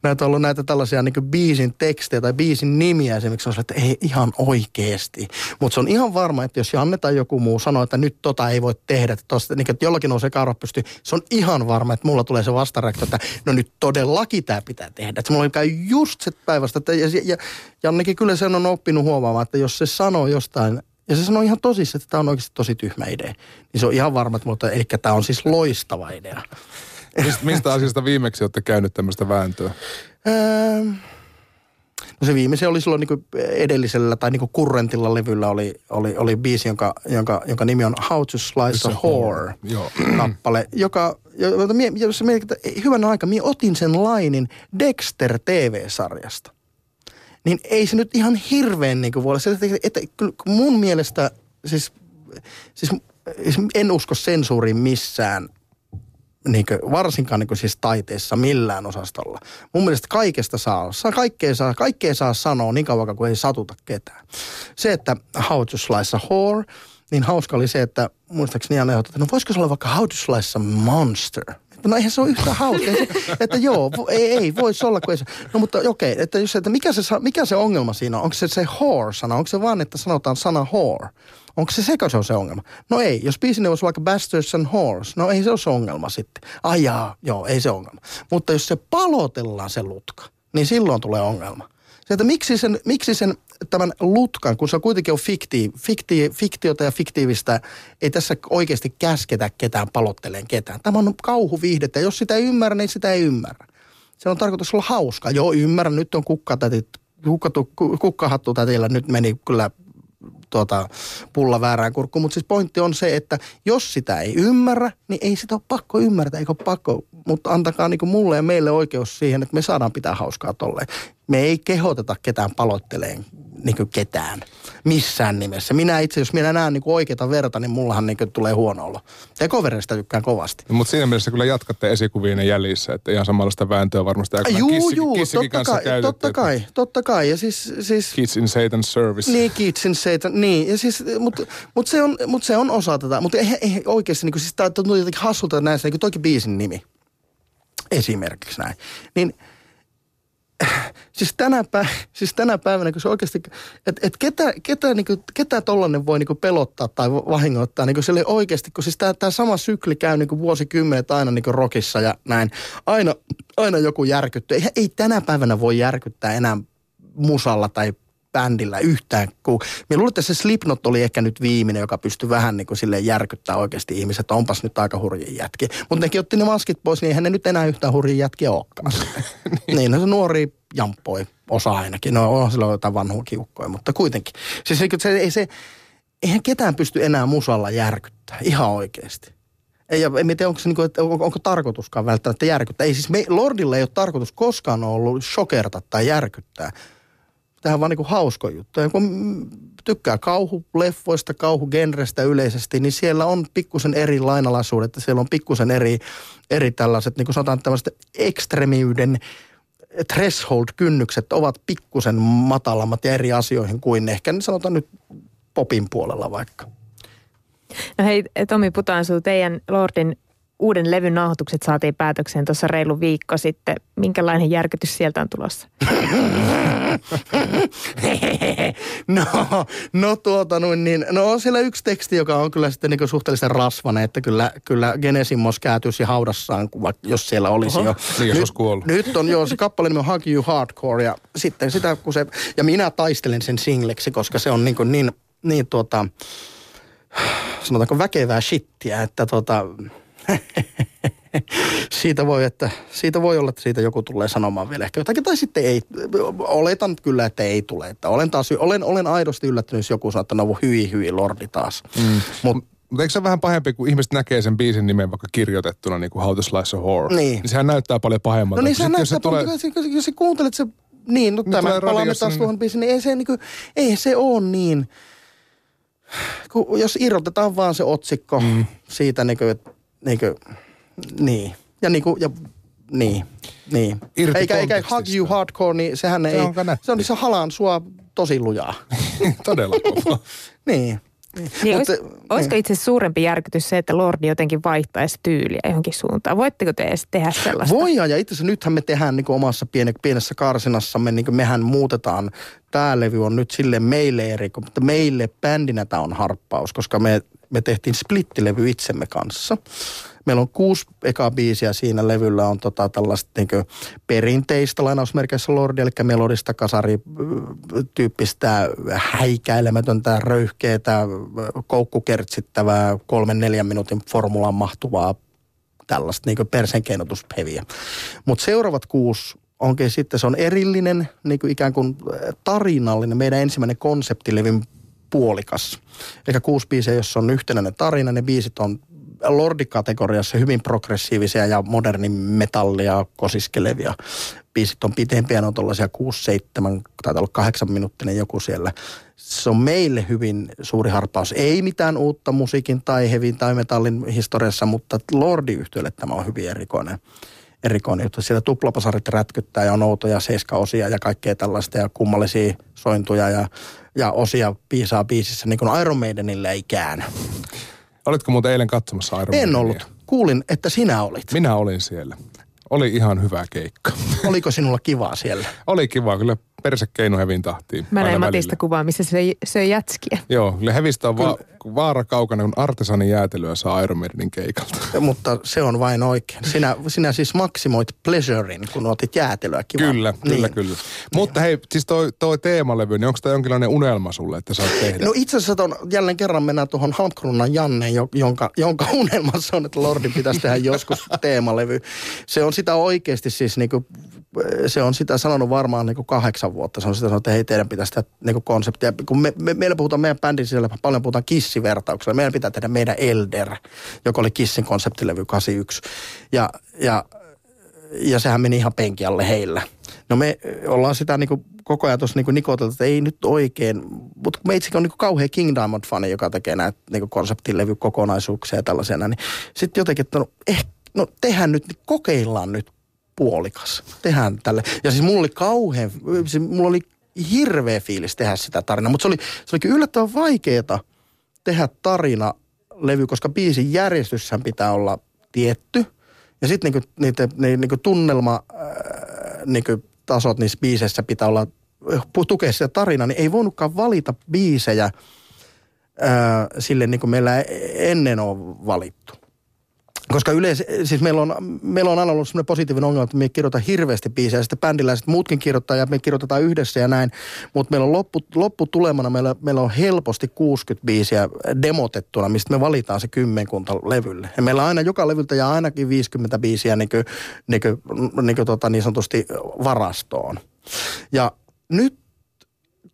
näitä on ollut näitä tällaisia niin biisin tekstejä tai biisin nimiä esimerkiksi on että ei ihan oikeasti. Mutta se on ihan varma, että jos Janne tai joku muu sanoo, että nyt tota ei voi tehdä, että, tosta, niin, että jollakin se karva pystyy, se on ihan varma, että mulla tulee se vastareaktio, että no nyt todellakin tämä pitää tehdä. Että mulla käy just se päivästä, että ja, ja, Jannekin kyllä sen on oppinut huomaamaan, että jos se sanoo jostain ja se sanoo ihan tosissaan, että tämä on oikeasti tosi tyhmä idea. Niin se on ihan varma, että eli tämä on siis loistava idea. Mistä, mistä asiasta viimeksi olette käynyt tämmöistä vääntöä? Öö, no se viimeisen oli silloin niin edellisellä tai niin kurrentilla levyllä oli, oli, oli biisi, jonka, jonka, jonka nimi on How to Slice a Whore kappale, joka, jos että hyvän aika, minä otin sen lainin Dexter TV-sarjasta. Niin ei se nyt ihan hirveän niin kuin voi olla. Että, että, että mun mielestä, siis, siis en usko sensuuriin missään – niin kuin, varsinkaan niin kuin siis taiteessa millään osastolla. Mun mielestä kaikesta saa, saa kaikkea, saa, kaikkea saa sanoa niin kauan kuin ei satuta ketään. Se, että How to Slice a Whore, niin hauska oli se, että muistaakseni Janne että no voisiko se olla vaikka How to Slice a Monster? No eihän se ole yhtä hauska. että joo, ei, ei voisi olla, kun ei se. No mutta okei, okay, että, että mikä, se, mikä se ongelma siinä on? Onko se se whore-sana? Onko se vaan, että sanotaan sana whore? Onko se sekö se on se ongelma? No ei, jos biisin olisi vaikka Bastards and Horse, no ei se ole se ongelma sitten. Ai jaa, joo, ei se ongelma. Mutta jos se palotellaan se lutka, niin silloin tulee ongelma. Se, että miksi sen, miksi sen tämän lutkan, kun se kuitenkin on fikti, fikti, fiktiota ja fiktiivistä, ei tässä oikeasti käsketä ketään palotteleen ketään. Tämä on kauhuviihdettä. Jos sitä ei ymmärrä, niin sitä ei ymmärrä. Se on tarkoitus olla hauska. Joo, ymmärrän, nyt on kukkatätit, kukkahattu tätillä nyt meni kyllä tuota, pulla väärään kurkkuun. Mutta siis pointti on se, että jos sitä ei ymmärrä, niin ei sitä ole pakko ymmärtää, eikä ole pakko. Mutta antakaa niin mulle ja meille oikeus siihen, että me saadaan pitää hauskaa tolleen. Me ei kehoteta ketään palotteleen niin ketään missään nimessä. Minä itse, jos minä näen niin oikeita verta, niin mullahan niin tulee huono olo. Tekoverestä tykkään kovasti. No, mutta siinä mielessä kyllä jatkatte esikuvien jäljissä, että ihan samanlaista vääntöä varmasti aika juu, kissi, juu, totta kai, käytetty, totta kai, totta kai. Ja siis, siis, kids in Satan's service. Niin, kids in Satan, niin. Ja siis, mutta mut se, on, mut se on osa tätä. Mutta ei, ei oikeasti, niin kuin, siis tämä on jotenkin hassulta näissä, niin kuin toikin biisin nimi. Esimerkiksi näin. Niin – siis tänä, päivänä, siis tänä päivänä, kun se oikeasti, että et ketä, ketä, niin ketä tollanen voi niin kuin pelottaa tai vahingoittaa, niin kuin sille oikeasti, kun siis tämä sama sykli käy niin kuin vuosikymmenet aina niin kuin rockissa ja näin. Aina, aina joku järkyttyy. Ei, ei tänä päivänä voi järkyttää enää musalla tai bändillä yhtään. Kun, me luulen, että se Slipknot oli ehkä nyt viimeinen, joka pystyi vähän niin kuin silleen järkyttää oikeasti ihmiset, että onpas nyt aika hurjia jätkiä. Mutta nekin otti ne maskit pois, niin eihän ne nyt enää yhtään hurjia jätkiä olekaan. niin. niin, no se nuori jamppoi, osa ainakin. No on sillä jotain vanhua kiukkoja, mutta kuitenkin. Siis se, se, ei se, eihän ketään pysty enää musalla järkyttää, ihan oikeasti. Ei, ja en tiedä, onko, se, niin kuin, että onko, onko tarkoituskaan välttämättä järkyttää. Ei siis me, Lordilla ei ole tarkoitus koskaan ollut shokerta tai järkyttää Tähän vaan niin hausko juttu. Ja kun tykkää kauhuleffoista, kauhugenrestä yleisesti, niin siellä on pikkusen eri lainalaisuudet. Siellä on pikkusen eri, eri tällaiset, niin kuin sanotaan tämmöiset ekstremiyden threshold-kynnykset ovat pikkusen matalammat ja eri asioihin kuin ehkä, niin sanotaan nyt popin puolella vaikka. No hei Tomi Putansu, teidän Lordin uuden levyn nauhoitukset saatiin päätökseen tuossa reilu viikko sitten. Minkälainen järkytys sieltä on tulossa? no, no tuota noin niin, no on siellä yksi teksti, joka on kyllä sitten niin suhteellisen rasvainen, että kyllä, kyllä Genesimos käätyisi haudassaan, jos siellä olisi Oho. jo. Niin, nyt, kuollut. nyt on jo, se kappale nimi on Hug You Hardcore ja sitten sitä, kun se, ja minä taistelen sen singleksi, koska se on niin, kuin niin, niin tuota, sanotaanko väkevää shittiä, että tuota, siitä, voi, että, siitä voi olla, että siitä joku tulee sanomaan vielä ehkä jotakin. Tai sitten ei. Oletan kyllä, että ei tule. Että olen, taas, olen, olen aidosti yllättynyt, jos joku sanoo, että no hyi hyi lordi taas. Mm. Mutta Mutta eikö se vähän pahempi, kun ihmiset näkee sen biisin nimen vaikka kirjoitettuna, niin kuin How to Slice a Whore? Niin. niin sehän näyttää paljon pahemmalta. No niin, sehän näyttää, jos se tulee... jos, jos, jos, kuuntelet se, niin, no Niin tämä palaamme taas niin- tuohon biisiin, niin ei se, niin kuin, ei se ole niin, kun jos irrotetaan vaan se otsikko mm. siitä niin kuin, että, niin kuin, niin, ja niin kuin, ja niin, niin. Irti Eikä, eikä Hug. You Hardcore, niin sehän Se ei, on nätti. se on, se halaan sua tosi lujaa. Todella kova. niin. Niin Mutta- olis, olisiko itse suurempi järkytys se, että Lordi jotenkin vaihtaisi tyyliä johonkin suuntaan? Voitteko te edes tehdä sellaista? Voidaan, ja itse asiassa nythän me tehdään niin omassa piene, pienessä karsinassamme, niin mehän muutetaan, tämä levy on nyt sille meille eri, kun- mutta meille bändinä tämä on harppaus, koska me, me tehtiin splittilevy itsemme kanssa. Meillä on kuusi ekaa biisiä siinä levyllä on tota tällaista niin perinteistä lainausmerkeissä lordi, eli melodista kasarityyppistä häikäilemätöntä, röyhkeätä, koukkukertsittävää, kolmen neljän minuutin formulaan mahtuvaa tällaista niin persenkeinutusheviä. Mutta seuraavat kuusi onkin sitten, se on erillinen, niin kuin ikään kuin tarinallinen, meidän ensimmäinen konseptilevyn puolikas. Eli kuusi biisiä, jossa on yhtenäinen tarina, ne biisit on Lordi-kategoriassa hyvin progressiivisia ja modernin metallia kosiskelevia. Biisit on pitempiä, ne on tuollaisia 6, 7, taitaa olla 8 minuuttinen joku siellä. Se on meille hyvin suuri harppaus. Ei mitään uutta musiikin tai heavy tai metallin historiassa, mutta lordi tämä on hyvin erikoinen erikoinen juttu. Siellä tuplapasarit rätkyttää ja on outoja seiskaosia ja kaikkea tällaista ja kummallisia sointuja ja, ja osia piisaa biisissä, niin kuin Iron Maidenille ei kään. Olitko muuten eilen katsomassa Iron En Maidenia? ollut. Kuulin, että sinä olit. Minä olin siellä. Oli ihan hyvä keikka. Oliko sinulla kivaa siellä? Oli kiva, kyllä persekeino hevin tahtiin. Mä näin Matista välillä. kuvaa, missä se söi jätskiä. Joo, kyllä hevistä on va- vaara kaukana, kun artesanin jäätelyä saa Iron Maidenin keikalta. Mutta se on vain oikein. Sinä, sinä siis maksimoit pleasurein, kun otit jäätelöä kivaa. Kyllä, kyllä, Niin. kyllä. Mutta hei, siis toi, toi teemalevy, niin onko tämä jonkinlainen unelma sulle, että saat tehdä? No itse asiassa ton, jälleen kerran mennään tuohon Halmkruunan Janneen, jo- jonka, jonka unelmassa on, että Lordi pitäisi tehdä joskus teemalevy. Se on sitä oikeasti siis niinku, se on sitä sanonut varmaan niinku kahdeksan vuotta. Se on sitä sanonut, että hei teidän pitäisi tehdä niinku konseptia. Kun me, me, meillä puhutaan meidän bändin sisällä, paljon puhutaan kissivertauksella. Meidän pitää tehdä meidän Elder, joka oli Kissin konseptilevy 81. Ja, ja ja sehän meni ihan penki alle heillä. No me ö, ollaan sitä niinku koko ajan tuossa niinku nikoteltu, että ei nyt oikein, mutta kun meitsikö on niinku kauhean King Diamond-fani, joka tekee näitä niinku konseptilevykokonaisuuksia ja tällaisena, niin sitten jotenkin, että no, eh, no tehdään nyt, niin kokeillaan nyt puolikas. Tehdään tälle. Ja siis mulla oli kauhean, siis mulla oli hirveä fiilis tehdä sitä tarinaa, mutta se oli, se olikin yllättävän vaikeaa tehdä tarina levy, koska biisin järjestyshän pitää olla tietty. Ja sitten niinku, niitä, ni, niinku tunnelma ää, niinku, tasot niissä biiseissä pitää olla, pu- tukea sitä tarinaa, niin ei voinutkaan valita biisejä ää, sille niin kuin meillä ennen on valittu. Koska yleensä, siis meillä on, meillä on aina ollut sellainen positiivinen ongelma, että me ei kirjoita hirveästi biisejä, sitten bändiläiset muutkin kirjoittaa ja me kirjoitetaan yhdessä ja näin. Mutta meillä on loppu, lopputulemana, meillä, meillä on helposti 60 biisiä demotettuna, mistä me valitaan se kymmenkunta levylle. Ja meillä aina joka levyltä jää ainakin 50 biisiä niin, kuin, niin, kuin, niin, kuin tota, niin sanotusti varastoon. Ja nyt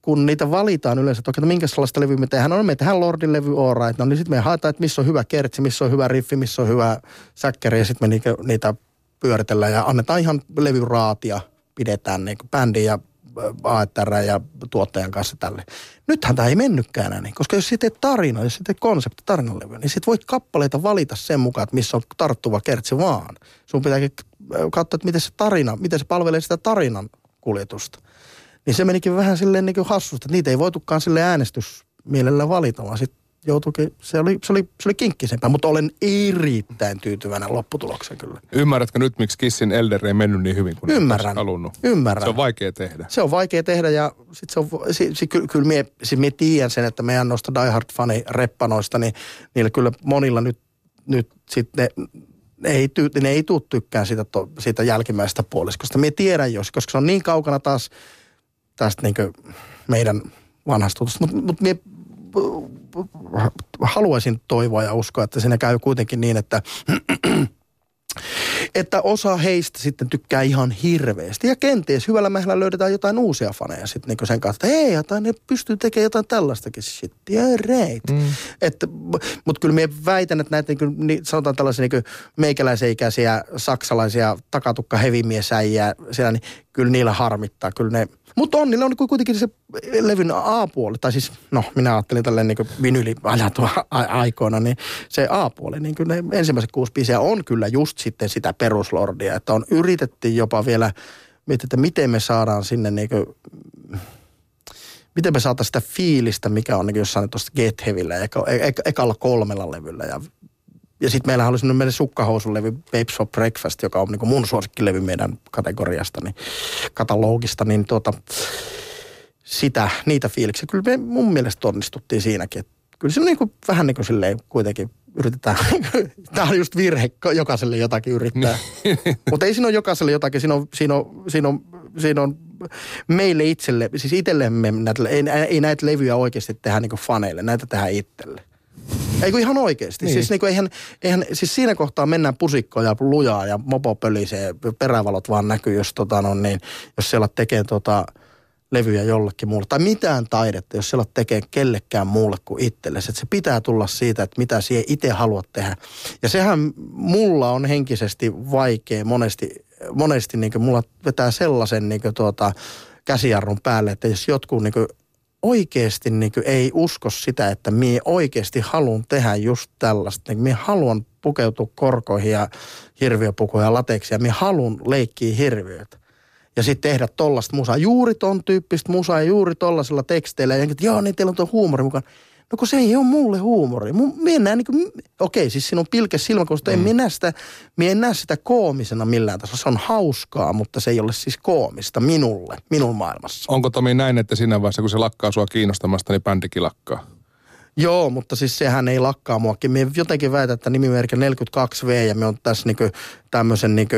kun niitä valitaan yleensä, että, okei, että minkä sellaista levyä me tehdään, no me tehdään Lordin levy all right. no niin sitten me haetaan, että missä on hyvä kertsi, missä on hyvä riffi, missä on hyvä säkkäri ja sitten me niitä, pyöritellään ja annetaan ihan levyraatia, pidetään niin bändin ja AETR ja tuottajan kanssa tälle. Nythän tämä ei mennytkään enää koska jos sitten tarina, jos sitten konsepti tarinalevyä, niin sitten voit kappaleita valita sen mukaan, että missä on tarttuva kertsi vaan. Sun pitääkin katsoa, että miten se tarina, miten se palvelee sitä tarinan kuljetusta. Niin se menikin vähän silleen niin kuin hassusta, että niitä ei voitukaan sille äänestysmielellä valita, vaan sitten joutuikin, se oli, se oli, se oli kinkkisempää, mutta olen erittäin tyytyväinen lopputulokseen kyllä. Ymmärrätkö nyt, miksi Kissin Elder ei mennyt niin hyvin kuin Ymmärrän. halunnut? Ymmärrän. Se on vaikea tehdä. Se on vaikea tehdä ja sit se on, si, si, kyllä, kyllä mie, siis mie tiedän sen, että meidän noista Die Hard-fani reppanoista, niin niillä kyllä monilla nyt, nyt sitten ne, ne ei, ty, ne ei tuu tykkään siitä, to, siitä jälkimmäisestä puoliskosta. Mie tiedän jos, koska se on niin kaukana taas tästä niin meidän vanhasta tutusta. Mutta mut mie haluaisin toivoa ja uskoa, että siinä käy kuitenkin niin, että että osa heistä sitten tykkää ihan hirveästi. Ja kenties hyvällä mehällä löydetään jotain uusia faneja sitten niin sen kanssa, että hei, jotain, ne pystyy tekemään jotain tällaistakin shittiä, right. Mm. Mutta kyllä minä väitän, että näitä niin niin, sanotaan tällaisia niin meikäläiseikäisiä saksalaisia takatukka hevimiesäjiä siellä, niin kyllä niillä harmittaa. Kyllä ne, mutta on, niillä on kuitenkin se levyn A-puoli, tai siis, no minä ajattelin tälleen niin vinyli ajatua aikoina, niin se A-puoli, niin kyllä ne ensimmäiset kuusi biisiä on kyllä just sitten sitä peruslordia, että on yritetty jopa vielä miettiä, että miten me saadaan sinne niin kuin, miten me saataisiin sitä fiilistä, mikä on niin jossain tuossa Get Heavyllä ja eka, eka, ekalla kolmella levyllä ja ja sitten meillä oli semmoinen meidän sukkahousulevy Babes for Breakfast, joka on niin mun suosikkilevy meidän kategoriasta, niin katalogista, niin tuota, sitä, niitä fiiliksiä. Kyllä me mun mielestä onnistuttiin siinäkin. Että kyllä se on niin kuin, vähän niin kuin silleen kuitenkin yritetään. Tämä on just virhe, jokaiselle jotakin yrittää. Mutta ei siinä ole jokaiselle jotakin, siinä on, siinä on, siinä on, siinä on meille itselle, siis itsellemme, ei, ei näitä levyjä oikeasti tehdä niin faneille, näitä tehdään itselle. Eikö ihan oikeasti? Niin. Siis, niin kuin, eihän, eihän, siis siinä kohtaa mennään pusikkoon ja lujaa ja mopo pölisee, perävalot vaan näkyy, jos, tota, no, niin, jos siellä tekee tota, levyjä jollekin muulle. Tai mitään taidetta, jos siellä tekee kellekään muulle kuin itsellesi. Että se pitää tulla siitä, että mitä siihen itse haluat tehdä. Ja sehän mulla on henkisesti vaikea monesti, monesti niin mulla vetää sellaisen niin tuota, käsijarrun päälle, että jos jotkut niin oikeasti niin ei usko sitä, että mie oikeasti haluan tehdä just tällaista. Niin mie haluan pukeutua korkoihin ja hirviöpukuja ja lateksia. Mie haluan leikkiä hirviöitä. Ja sitten tehdä tollasta musaa. Juuri ton tyyppistä musaa ja juuri tollasilla teksteillä. Ja että joo, niin teillä on tuo huumori mukaan. No kun se ei ole mulle huumori. Minä niin kuin, okei, siis siinä on pilke silmäkosta. Mm. En minä sitä, minä en näe sitä koomisena millään tasolla. Se on hauskaa, mutta se ei ole siis koomista minulle, minun maailmassa. Onko Tomi näin, että siinä vaiheessa, kun se lakkaa sua kiinnostamasta, niin bändikin lakkaa? Joo, mutta siis sehän ei lakkaa muakin. Me jotenkin väitän, että nimimerkki 42V ja me on tässä niinku tämmöisen niinku,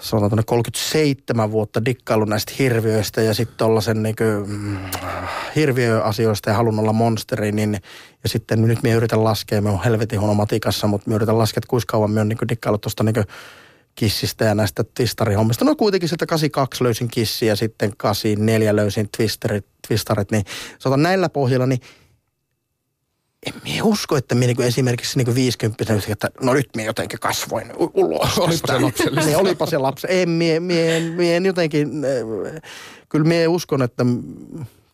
sanotaan tuonne 37 vuotta dikkaillut näistä hirviöistä ja sitten tuollaisen niin mm, hirviöasioista ja halunnut olla monsteri, niin ja sitten nyt me yritän laskea, me on helvetin huono matikassa, mutta me yritän laskea, että kuinka kauan me on niin dikkaillut tuosta niin kissistä ja näistä twistarihommista. No kuitenkin sieltä 82 löysin kissiä ja sitten 84 löysin twisterit, twistarit, niin sanotaan näillä pohjilla, niin en minä usko, että minä niin esimerkiksi niin 50 että no nyt minä jotenkin kasvoin ulos. olipa se lapsellista. niin, olipa se lapsi. En minä, minä, minä en jotenkin, äh, kyllä minä uskon, että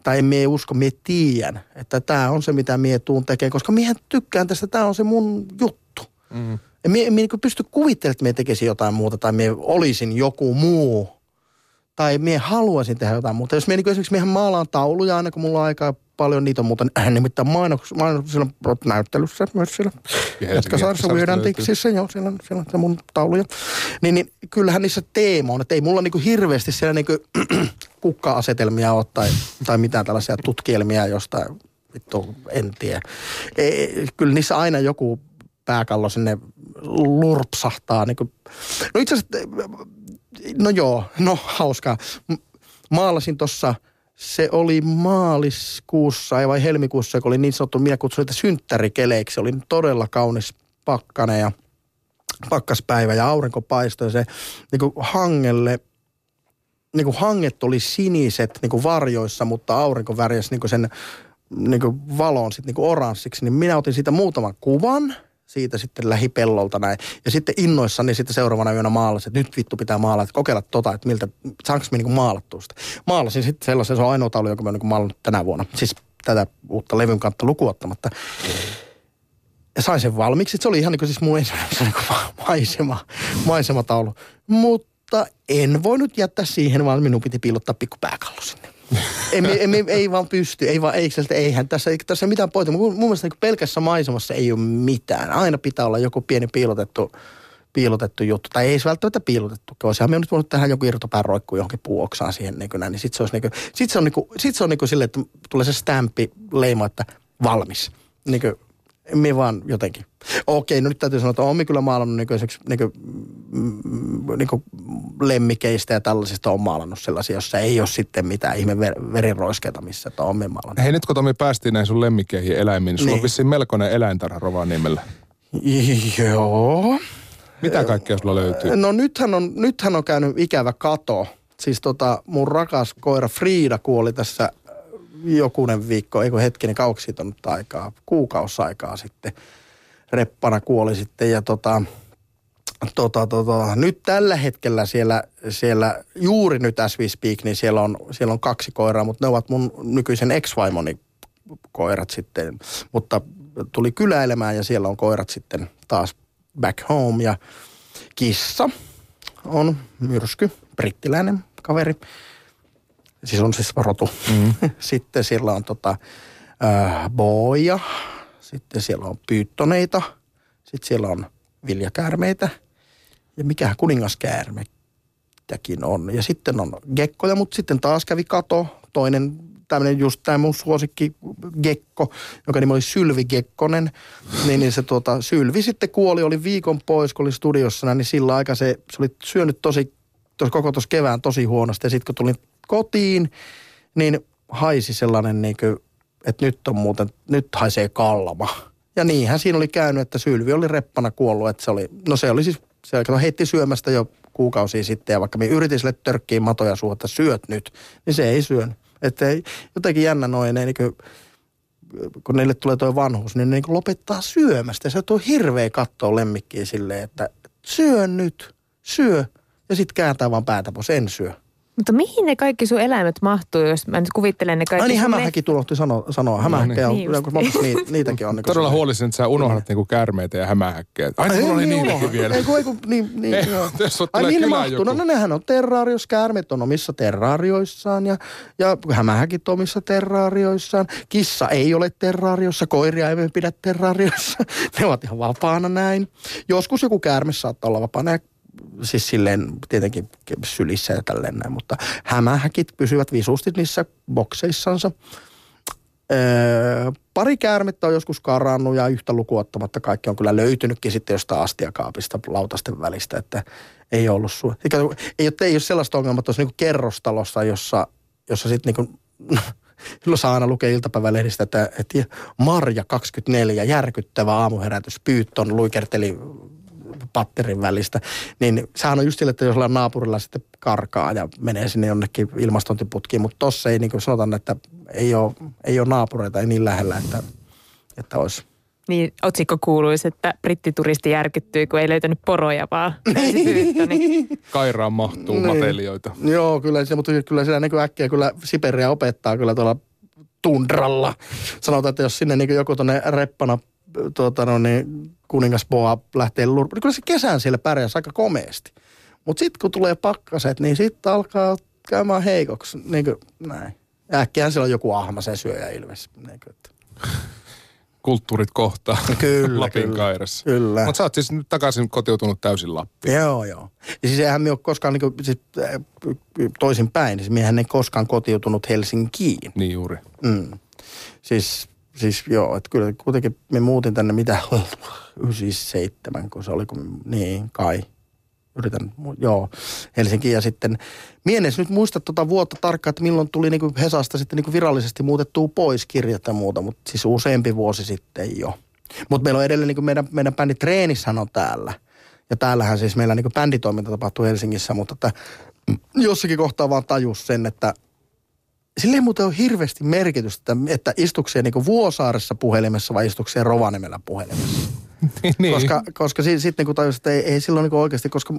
tai en minä usko, minä tiedän, että tämä on se, mitä minä tuun tekemään, koska minä tykkään tästä, tämä on se mun juttu. Mm. En minä, minä niin pysty kuvittelemaan, että minä tekisin jotain muuta tai minä olisin joku muu. Tai minä haluaisin tehdä jotain muuta. Jos minä niin esimerkiksi minä maalaan tauluja aina, kun mulla on aikaa paljon. Niitä on muuten äh, nimittäin mainoks, mainoksilla näyttelyssä myös siellä Jätkäsaarissa Weird Anticsissa, joo, siellä on, siellä on mun tauluja. Niin, niin kyllähän niissä teema on, että ei mulla niinku hirveästi siellä niinku kukka-asetelmia ole tai, tai mitään tällaisia tutkielmia jostain, vittu, en tiedä. E, kyllä niissä aina joku pääkallo sinne lurpsahtaa. Niin kuin. No itse asiassa, no joo, no hauskaa. Maalasin tuossa – se oli maaliskuussa vai helmikuussa, kun oli niin sanottu, minä kutsuin sitä synttärikeleiksi. Oli todella kaunis pakkane ja pakkaspäivä ja aurinko paistoi. Se niin kuin hangelle, niin kuin hanget oli siniset niin kuin varjoissa, mutta aurinko värjäsi niin kuin sen niin kuin valon sitten niin kuin oranssiksi. Niin minä otin siitä muutaman kuvan – siitä sitten lähipellolta näin. Ja sitten innoissani sitten seuraavana yönä maalasin, että nyt vittu pitää maalata, että kokeilla tota, että miltä, saanko me niin maalattua sitä. Maalasin sitten sellaisen, se on ainoa taulu, jonka mä oon niin maalannut tänä vuonna. Siis tätä uutta levyn kantta lukuottamatta. Ja sain sen valmiiksi. Se oli ihan niin kuin siis mun niin kuin maisema, maisemataulu. Mutta en voinut jättää siihen, vaan minun piti piilottaa pikku pääkallo sinne ei, ei, ei, vaan pysty, ei vaan, ei, eihän tässä, ei, tässä mitään pointia. Mun, mun mielestä niin pelkässä maisemassa ei ole mitään. Aina pitää olla joku pieni piilotettu, piilotettu juttu. Tai ei se välttämättä piilotettu. Olisihan me nyt voinut tehdä joku irtopään roikkuu johonkin puuoksaan siihen niin näin. Niin sit se, olisi niin kuin, sit se on, niin kuin, sit se on niin kuin silleen, että tulee se stampi leima, että valmis. Niin kuin, me vaan jotenkin. Okei, no nyt täytyy sanoa, että olen kyllä maalannut niin kuin, niin kuin, niin kuin lemmikeistä ja tällaisista on maalannut sellaisia, jossa ei ole sitten mitään ihme ver- veriroiskeita, missä että on maalannut. Hei nyt kun Tomi päästiin näin sun lemmikkeihin eläimiin, niin sulla niin. on vissiin melkoinen eläintarha Rovaniemellä. Joo. Mitä kaikkea sulla löytyy? No nythän on, nythän on käynyt ikävä kato. Siis tota, mun rakas koira Frida kuoli tässä jokunen viikko, eikö hetkinen, kauksi siitä on nyt aikaa, kuukausaikaa sitten. Reppana kuoli sitten ja tota, tota, tota, nyt tällä hetkellä siellä, siellä juuri nyt as we speak, niin siellä on, siellä on kaksi koiraa, mutta ne ovat mun nykyisen ex-vaimoni koirat sitten. Mutta tuli kyläilemään ja siellä on koirat sitten taas back home ja kissa on myrsky, brittiläinen kaveri. Siis on siis rotu. Mm. sitten siellä on tota, äh, boja, sitten siellä on pyyttoneita, sitten siellä on viljakäärmeitä ja mikä kuningaskäärmettäkin on. Ja sitten on gekkoja, mutta sitten taas kävi kato, toinen tämmöinen just tämä mun suosikki Gekko, joka nimi oli Sylvi Gekkonen, niin, niin se tuota, Sylvi sitten kuoli, oli viikon pois, kun oli studiossa, niin sillä aika se, se oli syönyt tosi, tos, koko tuossa kevään tosi huonosti. Ja sitten kun tulin kotiin, niin haisi sellainen niin kuin, että nyt on muuten, nyt haisee kallama. Ja niinhän siinä oli käynyt, että Sylvi oli reppana kuollut, että se oli, no se oli siis, se heitti syömästä jo kuukausia sitten ja vaikka me yritin sille törkkiin matoja suuta, syöt nyt, niin se ei syönyt. Että jotenkin jännä noin, niin kuin, kun niille tulee tuo vanhuus, niin ne niin lopettaa syömästä. Se on hirveä katsoa lemmikkiä silleen, että syö nyt, syö. Ja sitten kääntää vaan päätä pois, en syö. Mutta mihin ne kaikki sun eläimet mahtuu, jos mä nyt kuvittelen ne kaikki... Ai niin, hämähäkki tulohti sano, sanoa. Hämähäkkejä no, niin. on, niin ni, niitäkin on. Niin Todella huolisin, että sä unohdat niinku käärmeitä ja hämähäkkejä. Ai, ei, mulla oli niin, niin vielä. Ei, kun, ei, kun, niin, niin, ei, joo. Ai niin ne mahtuu. No, no nehän on terraarios, käärmeet on omissa terraarioissaan ja, ja hämähäkit omissa terraarioissaan. Kissa ei ole terraariossa, koiria ei pidä terraariossa. ne ovat ihan vapaana näin. Joskus joku käärme saattaa olla vapaana ja siis silleen tietenkin sylissä ja tälleen näin, mutta hämähäkit pysyvät visusti niissä bokseissansa. Öö, pari käärmettä on joskus karannut ja yhtä lukuottamatta kaikki on kyllä löytynytkin sitten jostain astiakaapista lautasten välistä, että ei ollut su- Eikä, ei, ole, ei ole sellaista ongelmaa tuossa niin kerrostalossa, jossa, jossa sitten niin Silloin saa aina lukea iltapäivälehdistä, että, että Marja 24, järkyttävä aamuherätys, Pyytton luikerteli patterin välistä. Niin sehän on just sille, että jos ollaan naapurilla sitten karkaa ja menee sinne jonnekin ilmastointiputkiin, mutta tossa ei niin kuin sanotaan, että ei ole, ei ole naapureita, ei niin lähellä, että, että olisi niin otsikko kuuluisi, että brittituristi järkyttyi, kun ei löytänyt poroja, vaan pyyttö, niin. Kairaan mahtuu niin. matelioita. Joo, kyllä se, mutta kyllä siellä niin äkkiä kyllä Siberia opettaa kyllä tuolla tundralla. Sanotaan, että jos sinne niin joku tuonne reppana tuota, no niin, kuningas Boa lähtee lurpaan. Kyllä se kesän siellä pärjäsi aika komeasti. Mutta sitten kun tulee pakkaset, niin sitten alkaa käymään heikoksi. Niin kuin näin. Äkkiähän siellä on joku ahma, se syöjä ilves. Niin kuin, että. Kulttuurit kohtaa kyllä, Lapin kyllä, kairassa. Kyllä. Mutta sä oot siis nyt takaisin kotiutunut täysin Lappiin. Joo, joo. Ja siis eihän me ole koskaan, niin kuin, siis, toisin päin, siis miehän ei koskaan kotiutunut Helsinkiin. Niin juuri. Mm. Siis siis joo, että kyllä kuitenkin me muutin tänne mitä, 97, kun se oli, kun, niin kai, yritän, joo, Helsinki ja sitten, mienes nyt muista tuota vuotta tarkkaan, että milloin tuli niin kuin Hesasta sitten niin kuin virallisesti muutettua pois kirjat ja muuta, mutta siis useampi vuosi sitten jo. Mutta meillä on edelleen niin kuin meidän, meidän bändi Treenissähän on täällä. Ja täällähän siis meillä niin kuin bänditoiminta tapahtuu Helsingissä, mutta että jossakin kohtaa vaan tajus sen, että sillä ei muuten ole hirveästi merkitystä, että istuksia niin Vuosaaressa puhelimessa vai istuksia Rovanemellä puhelimessa. niin. Koska, koska sitten sit, niin tajus, että ei, ei silloin niin oikeasti, koska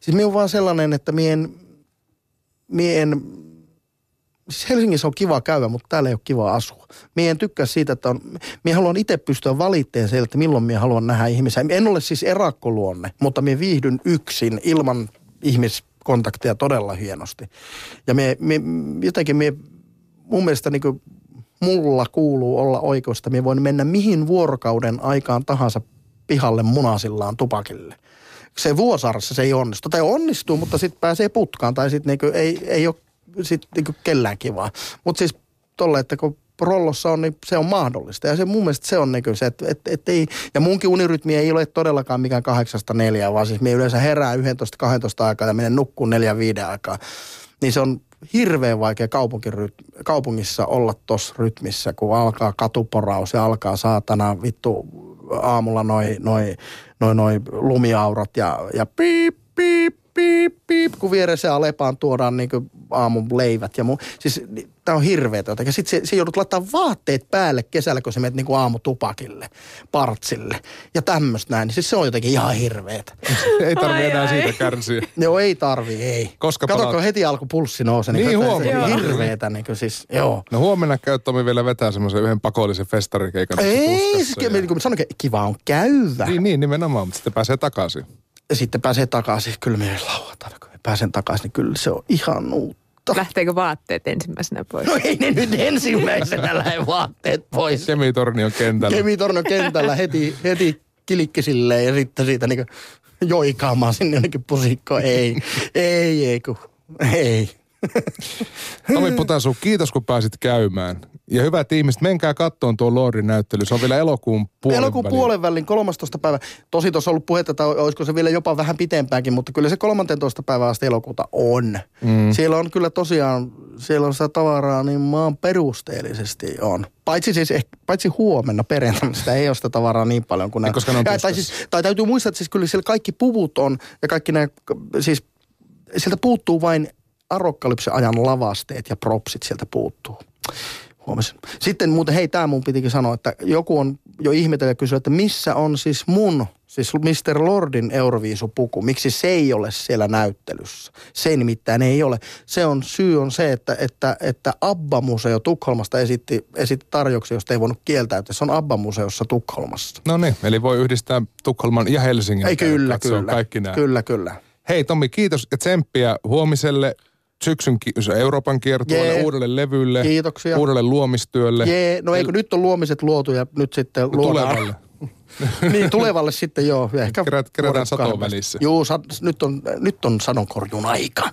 siis minä on vaan sellainen, että mien, mien siis Helsingissä on kiva käydä, mutta täällä ei ole kiva asua. Mie en tykkää siitä, että on, mie haluan itse pystyä valitteen sieltä, että milloin mie haluan nähdä ihmisiä. En ole siis erakkoluonne, mutta mie viihdyn yksin ilman ihmis kontakteja todella hienosti. Ja me, me jotenkin me, mun mielestä niin kuin mulla kuuluu olla oikeusta. Me voin mennä mihin vuorokauden aikaan tahansa pihalle munasillaan tupakille. Se Vuosaarassa se ei onnistu. Tai onnistuu, mutta sitten pääsee putkaan tai sitten niinku ei, ei ole sit niinku kellään kivaa. Mutta siis tolle, että kun rollossa on, niin se on mahdollista. Ja se mun mielestä se on niin se, että et, et ei, ja munkin unirytmi ei ole todellakaan mikään kahdeksasta neljää, vaan siis me yleensä herää 11-12 aikaa ja menen nukkuun neljä viiden aikaa. Niin se on hirveän vaikea kaupungissa olla tuossa rytmissä, kun alkaa katuporaus ja alkaa saatana vittu aamulla noi, noi, noi, noi lumiaurat ja, ja piip, piip, piip, piip, kun vieressä Alepaan tuodaan niin aamun leivät ja muu. Siis tämä on hirveetä jotenkin. Sitten se, se joudut laittaa vaatteet päälle kesällä, kun sä menet niin aamutupakille, partsille ja tämmöistä näin. Niin siis se on jotenkin ihan hirveetä. ei tarvi Ai, enää ai. siitä kärsiä. Joo, ei tarvi, ei. Koska Kato, palaat- heti alku pulssi nousee, niin, Niin, niin huomenna. se hirveetä, niin kuin siis, joo. No huomenna käy Tomi vielä vetää semmoisen yhden pakollisen festarikeikan. Ei, siis, ja- ja... kun sanoin, kiva on käydä. Niin, niin, nimenomaan, mutta sitten pääsee takaisin. Ja sitten pääsee takaisin, kyllä me lauantaina, kun me pääsen takaisin, niin kyllä se on ihan uutta. Lähteekö vaatteet ensimmäisenä pois? No ei ne nyt ensimmäisenä lähde vaatteet pois. Kemitornion kentällä. Kemitorno kentällä heti, heti kilikkisilleen ja sitten siitä niin joikaamaan sinne jonnekin pusikkoon. Ei, ei, ei, kun, ei. Tomi Putasu, kiitos kun pääsit käymään. Ja hyvät ihmiset, menkää kattoon tuo Lordin näyttely. Se on vielä elokuun puolen Elokuun välin. puolen välin 13. päivä. Tosi tuossa on ollut puhetta, että olisiko se vielä jopa vähän pitempäänkin, mutta kyllä se 13. päivää asti elokuuta on. Mm. Siellä on kyllä tosiaan, siellä on sitä tavaraa niin maan perusteellisesti on. Paitsi siis ehkä, paitsi huomenna perjantaina, sitä ei ole sitä tavaraa niin paljon kuin Niin, koska ne on ja, tai, siis, tai täytyy muistaa, että siis kyllä siellä kaikki puvut on ja kaikki nämä, siis sieltä puuttuu vain arokkalypsen ajan lavasteet ja propsit sieltä puuttuu. Huomasin. Sitten muuten, hei, tämä mun pitikin sanoa, että joku on jo ihmetellyt ja kysynyt, että missä on siis mun, siis Mr. Lordin Euroviisupuku, miksi se ei ole siellä näyttelyssä. Se nimittäin ei ole. Se on, syy on se, että, että, että Abba-museo Tukholmasta esitti, esitti tarjouksia, josta ei voinut kieltäytyä. Se on Abba-museossa Tukholmassa. No niin, eli voi yhdistää Tukholman ja Helsingin. Ei, kyllä, kyllä. Kaikki nämä. Kyllä, kyllä. Hei Tomi, kiitos ja tsemppiä huomiselle syksyn Euroopan kiertueelle, Jee. uudelle levylle, Kiitoksia. uudelle luomistyölle. Jee, no eikö nyt on luomiset luotu ja nyt sitten luodaan. Tulevalle. niin, tulevalle sitten joo. Ehkä Kerät- kerätään satoon välissä. Joo, sa, nyt, on, nyt on sadonkorjuun aika.